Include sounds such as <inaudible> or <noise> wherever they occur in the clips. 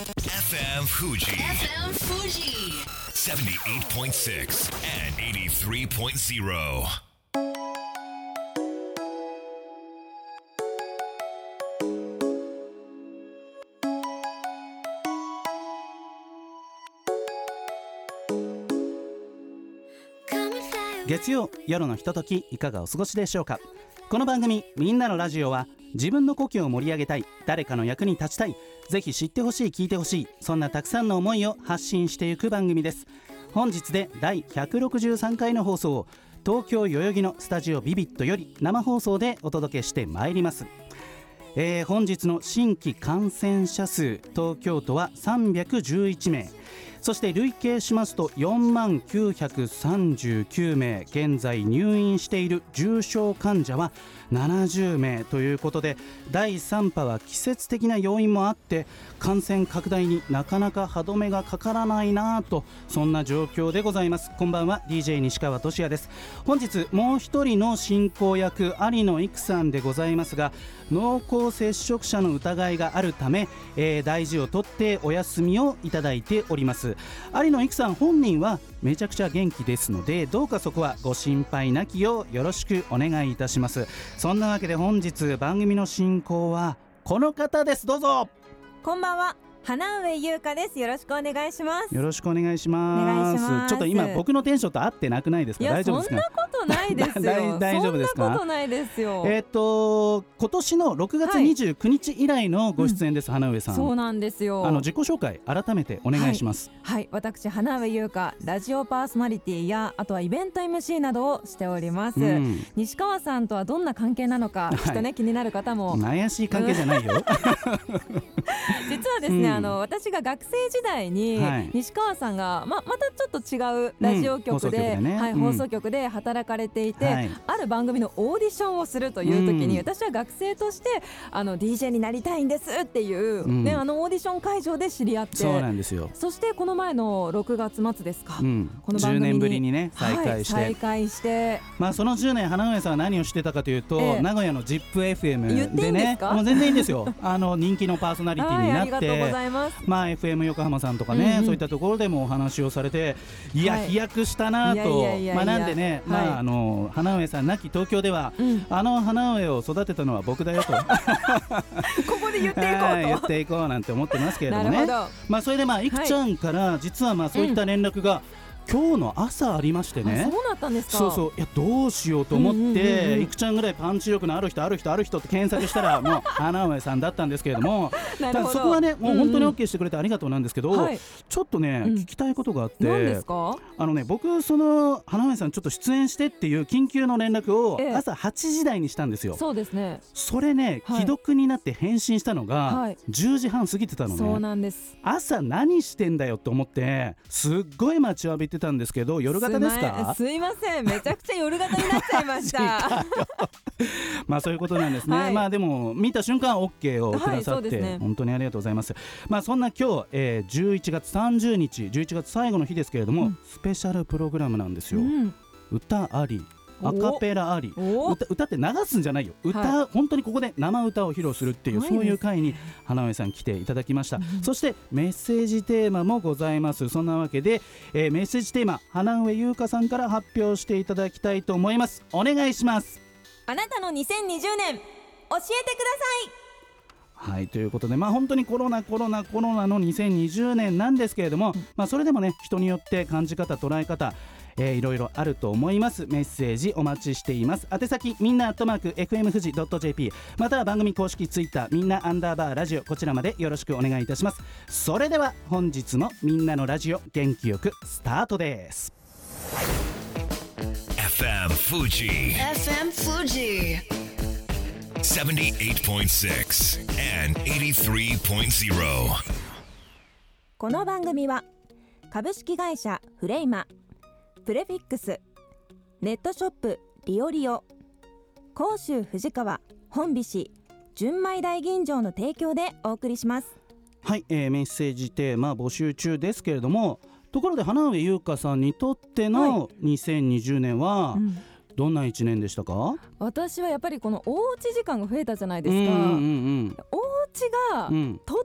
FM Fuji FM Fuji. 78.6 and 83.0. 月曜夜のひとときいかがお過ごしでしょうか？この番組「みんなのラジオは」自分の故郷を盛り上げたい誰かの役に立ちたいぜひ知ってほしい聞いてほしいそんなたくさんの思いを発信していく番組です。本日で第163回の放送を東京代々木のスタジオビビットより生放送でお届けしてまいります。えー本日の新規感染者数東京都は311名。そして累計しますと4万939名。現在入院している重症患者は70名ということで第3波は季節的な要因もあって感染拡大になかなか歯止めがかからないなぁとそんな状況でございます。こんばんは。DJ 西川俊也です。本日もう一人の進行役有野育さんでございますが濃厚接触者の疑いがあるため、えー大事をとってお休みをいただいております。有野育さん本人はめちゃくちゃ元気ですのでどうかそこはご心配なきようよろしくお願いいたします。そんなわけで本日番組の進行はこの方です。どうぞ。こんばんは。花上優香です。よろしくお願いします。よろしくお願いします。ちょっと今僕のテンションと合ってなくないですか？大丈夫ですか？ことないですよ。<laughs> 大大丈夫ですか？そんなことないですよ、えーっと今年の6月はい29日以来のご出演です、花上さん。そうなんですよ。あの自己紹介改めてお願いします、はい。私花上優香ラジオパーソナリティやあとはイベント MC などをしております、うん。西川さんとはどんな関係なのか、い。きっとね気になる方も。怪しい関係じゃないよ。<laughs> 実はですね、うん。あの私が学生時代に、はい。西川さんがままたちょっと違うラジオ局うん。放送局で,、はい、うん。放送局で働かれていて、はい。ある番組のオーディションをするという時に、うん。私は学生としてあの DJ になりたいんですっていう、うん。ね、あのオーディション会場で知り合ってそうなんですよ、そしてこの前の6月末ですか、うん、10この番組に年ぶりにね再開して、はい、再開して。まあその10年花上さんは何をしてたかというと、ええ。名古屋の ZIPFM でねもう全然いいんですよ。<laughs> あの人気のパーソナリティはいになって、ありがとうございます。まあ FM 横浜さんとかね、うんうん。そういったところでもお話をされていや、はい。飛躍したなと。なんでね、はい。まああの花上さん亡き東京では、うん。あの花上を育てたのは僕だよと。<laughs> ここで言っていこはい言うとっていこうなんて思ってますけれどもね。なるほど。まあそれでまあいくちゃんから実はまあそういった連絡が、今日の朝ありましてね。あそうなったんですか。そうそう。いやどうしようと思って、うんうんうんうん。いくちゃんぐらいパンチ力のある人ある人ある人って検索したらもう <laughs> 花上さんだったんですけれども。なるそこはねもう本当にうんうん。OK してくれてありがとうなんですけど、はい。ちょっとね、うん。聞きたいことがあって何ですか？あのね僕その花上さんちょっと出演してっていう緊急の連絡をええ。朝8時台にしたんですよ。そうですね。それね、はい。既読になって返信したのがはい。10時半過ぎてたのね、そうなんです。朝何してんだよと思ってすっごい待ちわびてたんですけど夜型ですか？すいません。めちゃくちゃ夜型になっちゃいました。<laughs> <laughs> まあそういうことなんですね、はい。まあでも見た瞬間 OK をくださって、うですね。本当にありがとうございます。まあそんな今日、えー、11月30日11月最後の日ですけれども、うん。スペシャルプログラムなんですよ、うん。歌ありアカペラあり。お歌歌って流すんじゃないよ。歌、は本当にここで生歌を披露するっていうそういう回に花上さん来ていただきました、うんそしてメッセージテーマもございます。そんなわけで、えーメッセージテーマ花上優香さんから発表していただきたいと思います。お願いします。あなたの2020年教えてくださはいということでまあ本当にコロナコロナコロナの2020年なんですけれども、まあそれでもね人によって感じ方捉え方えーいろいろあると思います。メッセージお待ちしています。宛先みんなアットマーク FM 富士 .jp または番組公式ツイッターみんなアンダーバーラジオ。こちらまでよろしくお願いいたします。それでは本日もみんなのラジオ元気よくスタートです。FM Fuji FM Fuji. 78.6 and 83.0. この番組は株式会社フレイマプレフィックス。ネットショップリオリオ。甲州藤川本菱純米大吟醸の提供でお送りします。はい、えーメッセージテーマ募集中ですけれどもところで花上優香さんにとっての2020年はうん。どんな1年でしたか、私はやっぱりこのおうち時間が増えたじゃないですか、うんうんお家がうん。うん。とっ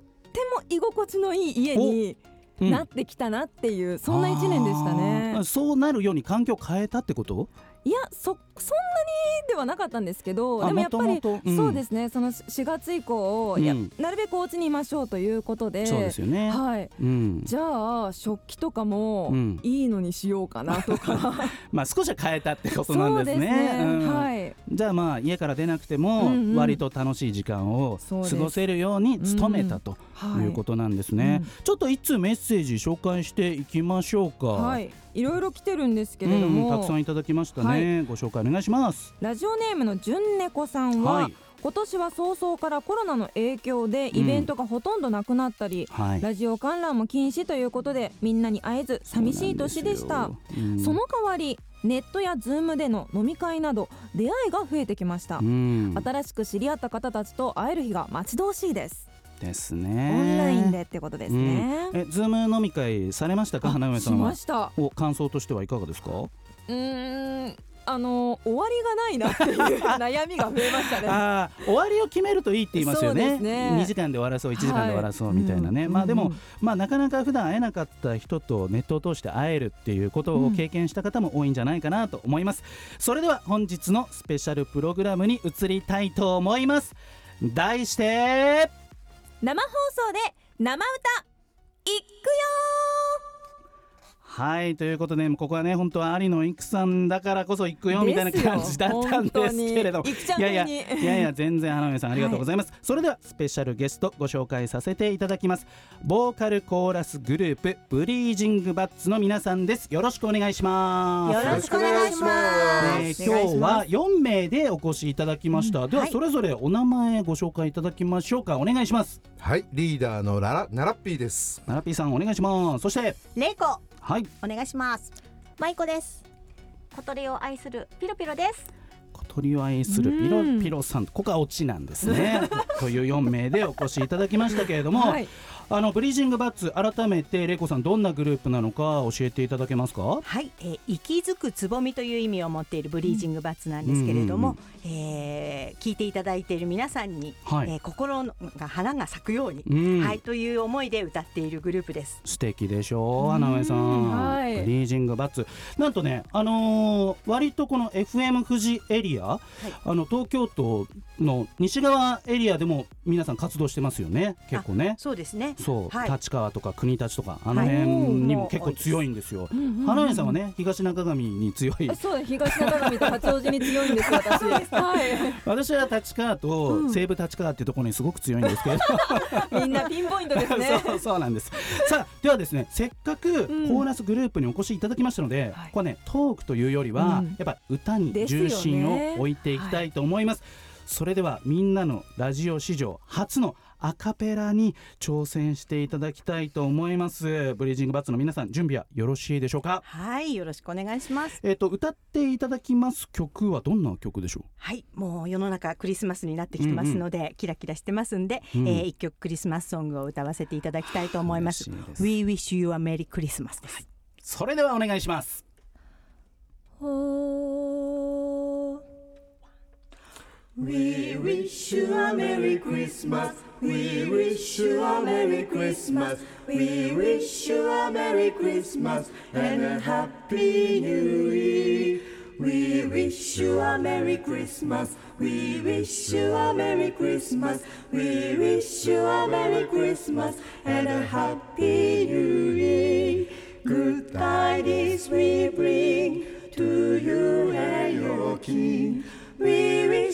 も居心地のいい家にうんなってきたなっていう、そんな一年でしたあねー。そうなるように環境を変えたってこと？いやそそんなにではなかったんですけどあでもやっぱりうん。そうですねその4月以降、いやうん。なるべくお家にいましょうということでそうですよね、はい。うん、じゃあ食器とかもうん。いいのにしようかなとか、<laughs> まあ少しは変えたってことなんですね。ね、うん。はい。じゃあまあ家から出なくても割と楽しい時間を過ごせるように努めたとはい。いうことなんですね、うん。ちょっと一通メッセージ紹介していきましょうか。はいいろいろ来てるんですけれども、うんたくさんいただきましたね、ご紹介お願いします。ラジオネームのじゅんねこさんは、はい。今年は早々からコロナの影響でイベントがほとんどなくなったり、はい。ラジオ観覧も禁止ということでみんなに会えず寂しい年でした。そうなんその代わりネットやズームでの飲み会など出会いが増えてきました、うん、うん。新しく知り合った方たちと会える日が待ち遠しいです、ですオねンラインでってことですね、えズーム飲み会されましたか？花嫁しさんは。ました。お感想としてはいかがですか？うーんあの終わりがないなっていう悩みが増えましたね。<laughs> ああ終わりを決めるといいって言いますよね。すね。2時間で終わらそう1時間で終わらそうはいみたいなね、うんまあでも、うん。まあなかなか普段会えなかった人とネットを通して会えるっていうことを経験した方も多いんじゃないかなと思います。それでは本日のスペシャルプログラムに移りたいと思います。題して生放送で生歌いくはいということでここはね本当は有野いくさんだからこそ行くよみたいな感じだったんですけれども。<laughs> いやいやいやいや全然花嫁さんありがとうございます、それではスペシャルゲストご紹介させていただきます。ボーカルコーラスグループブリージングバッツの皆さんです。よろしくお願いします。よろしくお願いします。えー今日は4名でお越しいただきました、ではそれぞれお名前ご紹介いただきましょうか。お願いしますはい、リーダーのララナラッピーです。ナラピーさんお願いします。そしてレイコ。はい。お願いします。マイコです。小鳥を愛するピロピロです。小鳥を愛するピロうん。ピロさん。ここがオチなんですね。<laughs> という4名でお越しいただきましたけれども、はい。あのブリージングバッツ改めてレイコさんどんなグループなのか教えていただけますか？はい、えー、息づくつぼみという意味を持っているブリージングバッツなんですけれども、えー聞いていただいている皆さんに、はい。えー心のが花が咲くように、うん。はいという思いで歌っているグループです。素敵でしょう花上さん、はい。ブリージングバッツ。なんとねあのー割とこの FM 富士エリア、あの東京都の西側エリアでも皆さん活動してますよね結構ね。そうですね。そう、はい。立川とか国立とかあのはい辺にも結構強いんですよ、花上さんはね東中上に強い。あそうです東中上と八王子に強いんですよ私 <laughs> はい。私は立川と西武立川っていうところにすごく強いんですけれど、<laughs> みんなピンポイントですね。そうそうなんです。さあではですねせっかくコーラスグループにお越しいただきましたので、はい。これねトークというよりは、うん。やっぱ歌に重心を置いていきたいと思います、それではみんなのラジオ史上初のアカペラに挑戦していただきたいと思いますブリージングバッツの皆さん準備はよろしいでしょうか？はい、よろしくお願いします。えっ、と歌っていただきます曲はどんな曲でしょはい、もう世の中クリスマスになってきてますので、キラキラしてますんで、うんえー一曲クリスマスソングを歌わせていただきたいと思います。We wish you a merry Christmas です。うそれではお願いしますほー We wish you a merry Christmas. We wish you a merry Christmas. We wish you a merry Christmas and a happy new year. We wish you a merry Christmas. We wish you a merry Christmas. We wish you a merry Christmas and a happy new year. Good tidings we bring to you and your king.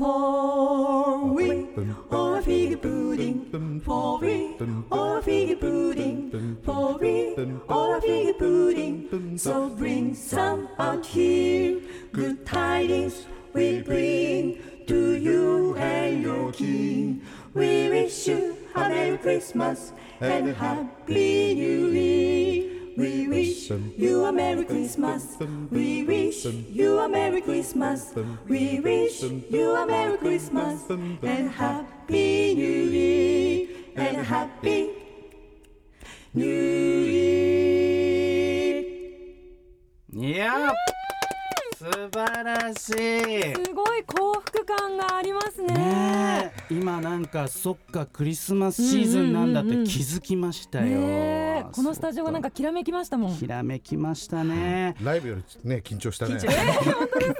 For we or a fig pudding, for we or a fig pudding, for we or a fig pudding. So bring some out here. Good tidings we bring to you and your king. We wish you a Merry Christmas and a Happy New Year. We wish you a Merry Christmas. We wish you a Merry Christmas. We wish you a Merry Christmas and Happy New Year and Happy New Year. いや素晴らしいすごい幸福感がありますねねえ今なんかそっかクリスマスシーズンなんだって気づきましたよ、ねえこのスタジオがなんかきらめきましたもん。ひらめきましたね、ライブよりね緊張したね。です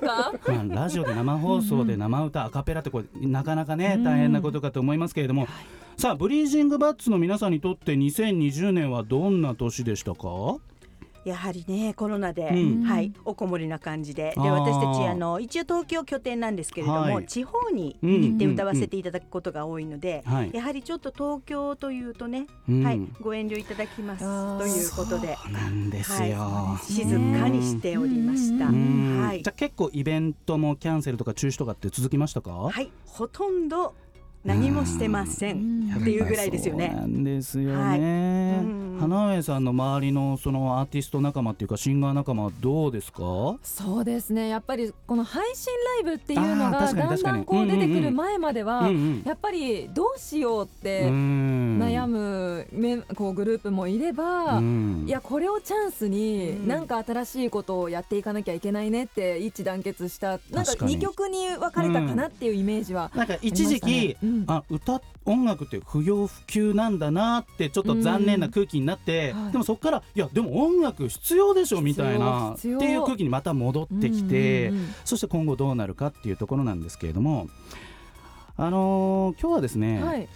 か？まあ、ラジオで生放送で生歌アカペラってこれなかなかね大変なことかと思いますけれども、さあブリージングバッツの皆さんにとって2020年はどんな年でしたか？やはりねコロナで、うん。はいおこもりな感じで。で私たちあの一応東京拠点なんですけれども、はい。地方にうん。行って歌わせていただくことが多いので、はい。やはりちょっと東京というとね、うん。はいご遠慮いただきますということでそうなんですよ、はい、静かにしておりました。うん。はい。じゃあ結構イベントもキャンセルとか中止とかって続きましたか、はい、ほとんど何もしてません。っていうぐらいですよね。なんですよはい。ね、うん。花上さんの周りのそのアーティスト仲間っていうかシンガー仲間はどうですか？そうですね。やっぱりこの配信ライブっていうのがだんだんこう出てくるうんうんうん前までは、うんうんやっぱりどうしようってうん。悩むめこうグループもいれば、うん。いやこれをチャンスうん。になんか新しいことをやっていかなきゃいけないねって一致団結したなんか二曲に分かれたかなっていうイメージは、なんか一時期、ありましたねうん。あ歌音楽って不要不急なんだなってちょっと残念な空気になって、うん。はい。でもそこからいやでも音楽必要でしょみたいなっていう空気にまた戻ってきて、うんうんうん。そして今後どうなるかっていうところなんですけれどもあのー今日はですね、はい、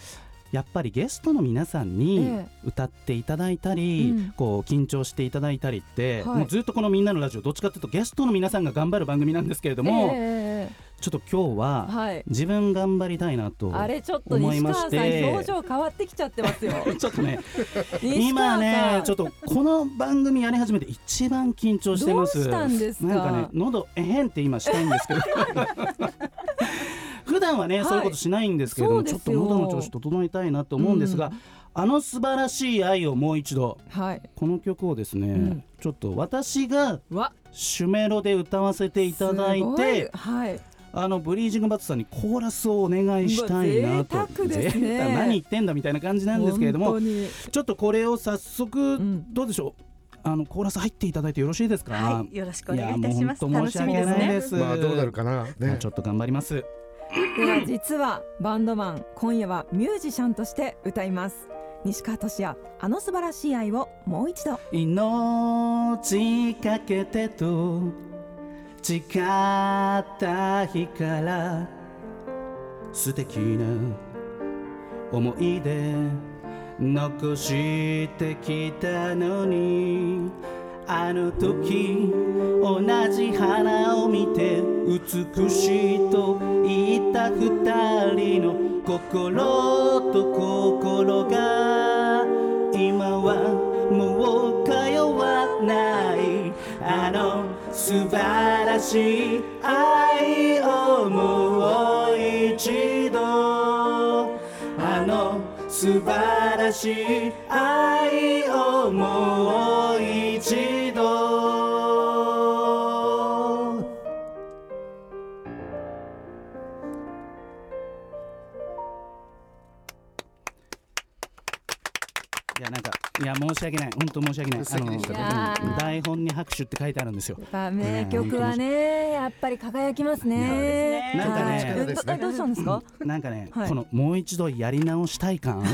やっぱりゲストの皆さんにえ歌っていただいたり、うん。こう緊張していただいたりって、はい。もうずっとこの「みんなのラジオ」どっちかっていうとゲストの皆さんが頑張る番組なんですけれども、えちょっと今日は自分頑張りたいなとあれちょっと思いま西川さんして表情変わってきちゃってますよ。<laughs> ちょっとね <laughs> 西今ねちょっとこの番組やり始めて一番緊張してます。どうしたんですか？なんかね喉えへんって今したいんですけど。<laughs> 普段はね、はい。そういうことしないんですけれどもちょっと喉の調子整えたいなと思うんですが、うん。あの素晴らしい愛をもう一度。はい。この曲をですね、ん。ちょっと私がわ。シュメロで歌わせていただいてはいあのブリージングバッツさんにコーラスをお願いしたいなと。贅沢ですね。何言ってんだみたいな感じなんですけれどもちょっとこれを早速、ん。どうでしょう？あのコーラス入っていただいてよろしいですか、はい、よろしくお願いいたします。やもう本当申し訳ないです。まあどうなるかな。まあねちょっと頑張ります。では実はバンドマン今夜はミュージシャンとして歌います。西川俊也あの素晴らしい愛をもう一度。命かけてと誓った日から素敵な思い出残してきたのにあの時同じ花を見て美しいと言った二人の心と心が今はもう通わない。あの素晴らしい愛をもう一度あの素晴らしい愛をもう一申し訳ない。本当申し訳ない。素敵でした。ねいやー。うん台本に拍手って書いてあるんですよ。やっぱ名曲はねやっぱり輝きますね。なんかねどうしたんですか？なんかね、はい。このもう一度やり直したい感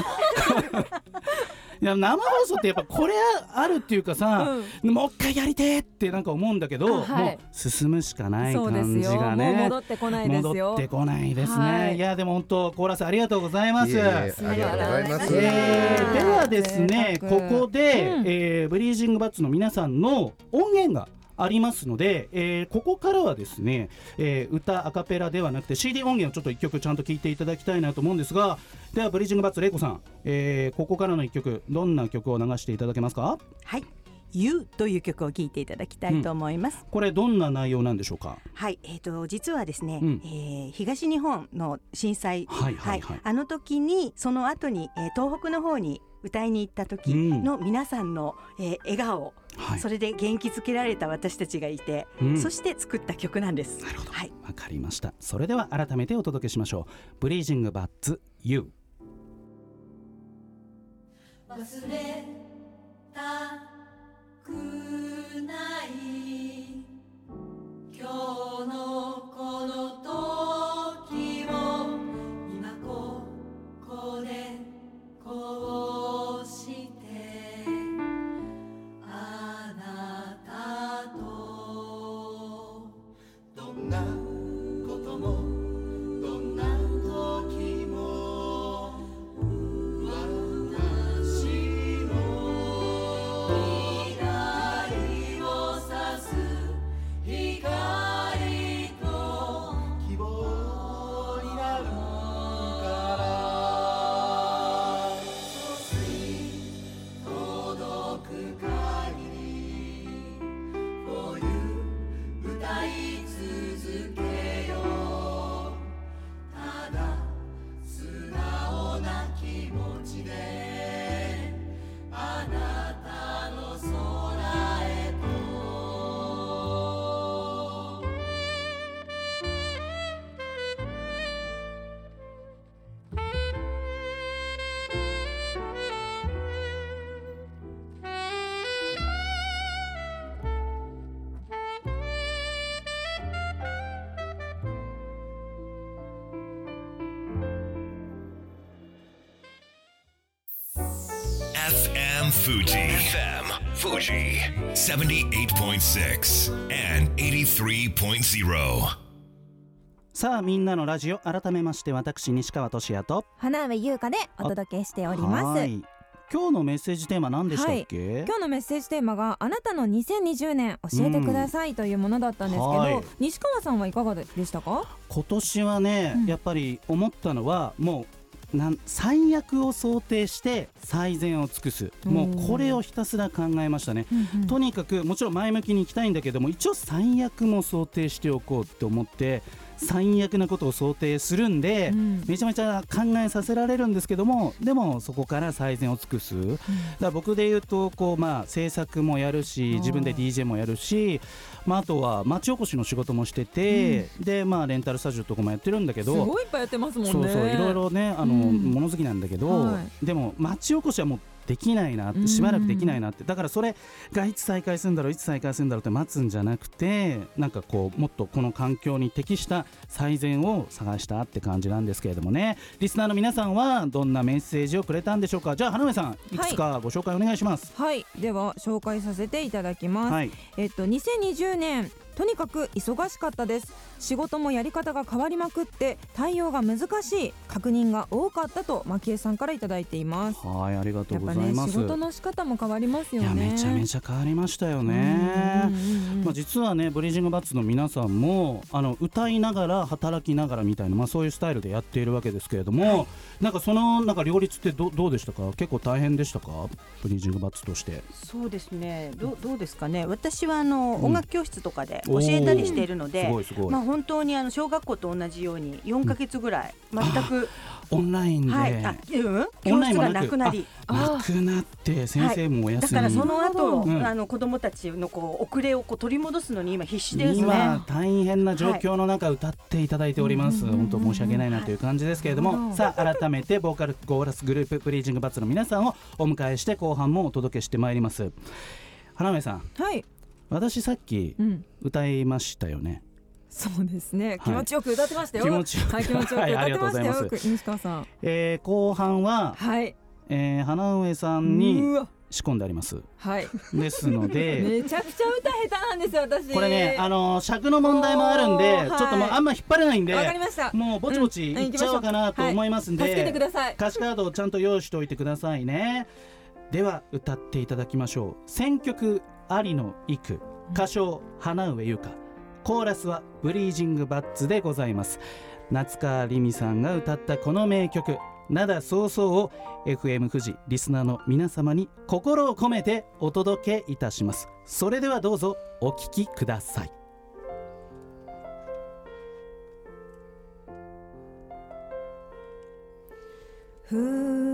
生放送ってやっぱこれあるっていうかさ、もう一回やりてえってなんか思うんだけど、はい。もう進むしかない感じがね。戻ってこないですよ。戻ってこないですね、はい。い、やでも本当コーラスありがとうございます。いえいえありがとうございます。えーではですね贅こ沢こで、うん。えーブリージングバッツの皆さんの音源がありますので、えーここからはですね、えー歌アカペラではなくて CD 音源をちょっと1曲ちゃんと聴いていただきたいなと思うんですがではブリージングバッツレイコさん、えーここからの1曲どんな曲を流していただけますか？はい、You という曲を聴いていただきたいと思います。これどんな内容なんでしょうか？はい、えー、と実はですね、うん。えー東日本の震災、はいはい。はい。あの時にその後に、えー東北の方に歌いに行った時の皆さんの、えー笑顔、はい。それで元気づけられた私たちがいて、うん。そして作った曲なんです。なるほど。はい、わかりました。それでは改めてお届けしましょう。ブリージングバッツ You 忘れた FM Fuji」FM Fuji. 78.6 and 83.0さあみんなのラジオ改めまして私西川俊也と。花上優香でお届けしております。はい。今日のメッセージテーマ何でしたっけ、今日のメッセージテーマがあなたの2020年教えてくださいというものだったんですけど、はい。西川さんはいかがでしたか？今年はね、うん。やっぱり思ったのはもうなん最悪を想定して最善を尽くす。もうこれをひたすら考えましたね、とにかくもちろん前向きに行きたいんだけども一応最悪も想定しておこうって思って最悪なことを想定するんで、うん。めちゃめちゃ考えさせられるんですけどもでもそこから最善を尽くす、だから僕で言うとこう、まあ、制作もやるし自分で DJ もやるし、まあ、あとは町おこしの仕事もしてて、で、まあ、レンタルスタジオとかもやってるんだけすどごいいっぱいやってますもんね。そうそういろいろねあの、うん。物好きなんだけど、はでも町おこしはもうできないなってしばらくできないなって。だからそれがいつ再開するんだろういつ再開するんだろうって待つんじゃなくてなんかこうもっとこの環境に適した最善を探したって感じなんですけれどもね。リスナーの皆さんはどんなメッセージをくれたんでしょうか。じゃあ花芽さんいくつかご紹介お願いします。はい。では紹介させていただきます、はい、えっと2020年とにかく忙しかったです仕事もやり方が変わりまくって対応が難しい確認が多かったと蒔絵さんからいただいています。はい、ありがとうございます。仕事の仕方も変わりますよいやねめちゃめちゃ変わりましたようんねうん。うんうん。まあ、実はねブリージングバッツの皆さんもあの歌いながら働きながらみたいな、まあ、そういうスタイルでやっているわけですけれども、なんかそのなんか両立ってどどうでしたか？結構大変でしたか？ブリージングバッツとして。そうですね。どうどうですかね？私はあの、うん。音楽教室とかで教えたりしているのすでごいすごい、まあ、本当にあの小学校と同じように4か月ぐらい全く、オンラインで、はい、あうん、オン教室がラインもなく。なり。なくなって先生もお休み、だからその後、うん。あの子供たちのこう遅れをこう取り戻すのに今必死ですね。今大変な状況の中歌っていただいております、はい本当申し訳ないなという感じですけれども、はい。さあ改めてボーカルコーラスグループプリージングバッツの皆さんをお迎えして後半もお届けしてまいります。花芽さん。はい、私さっきうん、歌いましたよねそうですね、い。気持ちよく歌ってましたよ。気持ちよく。はい、気持ちよく歌ってましたよ、西川さん。えー後半は、はい。えー花上さんうにわ。仕込んであります。はい。ですので <laughs> めちゃくちゃ歌下手なんですよ私。これねあの尺の問題もあるんで、はい。ちょっともうあんま引っ張れないんでわかりました。もうぼちぼちいっちゃおうかなと思いますんで、助けてください。歌詞カードをちゃんと用意しておいてくださいね。では歌っていただきましょう。選曲有野育歌唱花上優香コーラスはブリージングバッツでございます。夏川りみさんが歌ったこの名曲灘早々を FM 富士リスナーの皆様に心を込めてお届けいたします。それではどうぞお聞きください。古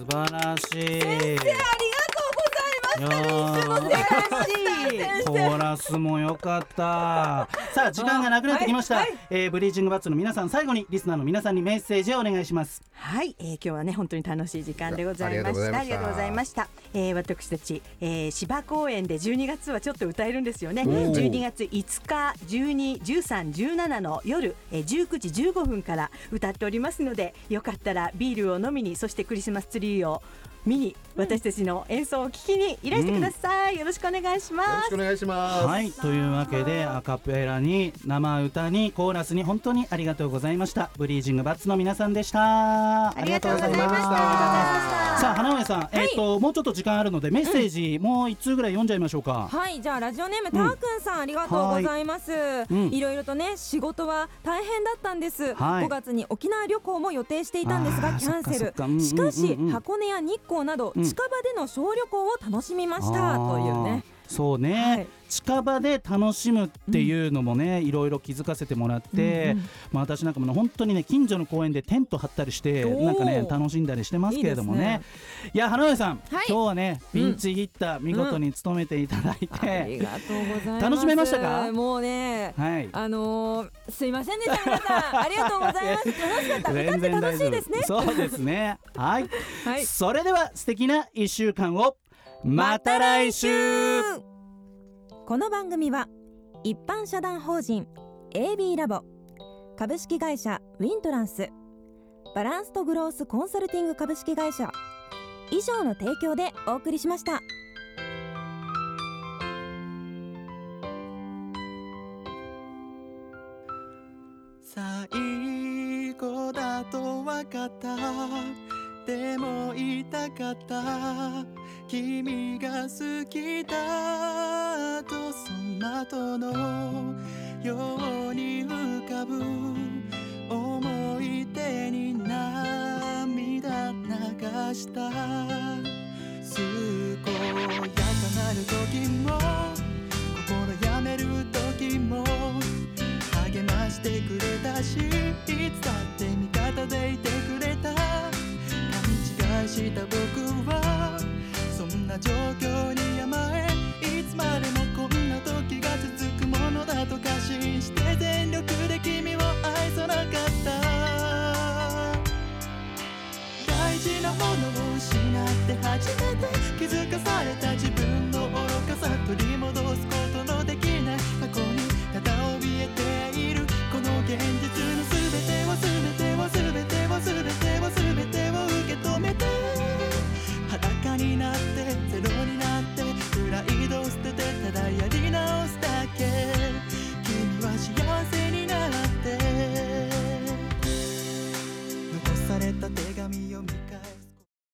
素晴らしい。先生ありがとうございますコーラスも良かった。<laughs> さあ時間がなくなってきました、えーブリーチングバッツの皆さん最後にリスナーの皆さんにメッセージをお願いしますはい、えー、今日はね本当に楽しい時間でございました。ありがとうございました、えー、私たち、えー、芝公園で12月はちょっと歌えるんですよね。ー。12月5日12、13、17の夜、えー、19時15分から歌っておりますのでよかったらビールを飲みにそしてクリスマスツリーを見に私たちの演奏を聞きにいらしてください、よろしくお願いしまよろしすくお願いします。はいというわけでアカペラに生歌にコーラスに本当にありがとうございました。ブリージングバッツの皆さんでした。ありがとうございました。さあ花上さん、えっ、ともうちょっと時間あるのでメッセージ、もう一通ぐらい読んじゃいましょうか？はいじゃあラジオネームたーくんさん、ありがとうございます、うん。いろいろとね仕事は大変だったんです、はい。5月に沖縄旅行も予定していたんですがキャンセルそっか。そっかうんうんうんうん。しかし箱根や日光などうん。近場での小旅行を楽しみました、というねそうね、はい。近場で楽しむっていうのもね、いろいろ気づかせてもらって、うんうん。まあ、私なんかもね本当にね近所の公園でテント張ったりしてなんかね楽しんだりしてますけれどもね。いや花上さん、はい。今日はねピンチヒッター見事に務めていただいて、ありがとうございます。楽しめましたか？もうねはい。あのー、すいませんでした皆さん。ありがとうございます。楽しかった。歌って楽しいですね。そうですね。はい、はい。それでは素敵な一週間をまた来週。この番組は一般社団法人 AB ラボ株式会社ウィントランスバランスとグロースコンサルティング株式会社以上の提供でお送りしました。最後だと分かった。でも言いたかった君が好きだとその後のように浮かぶ思い出に涙流した。健やかなる時も心やめる時も励ましてくれたしいつだって味方でいてくれた。勘違いした僕はて初めて気づかされた自分の愚かさ取り戻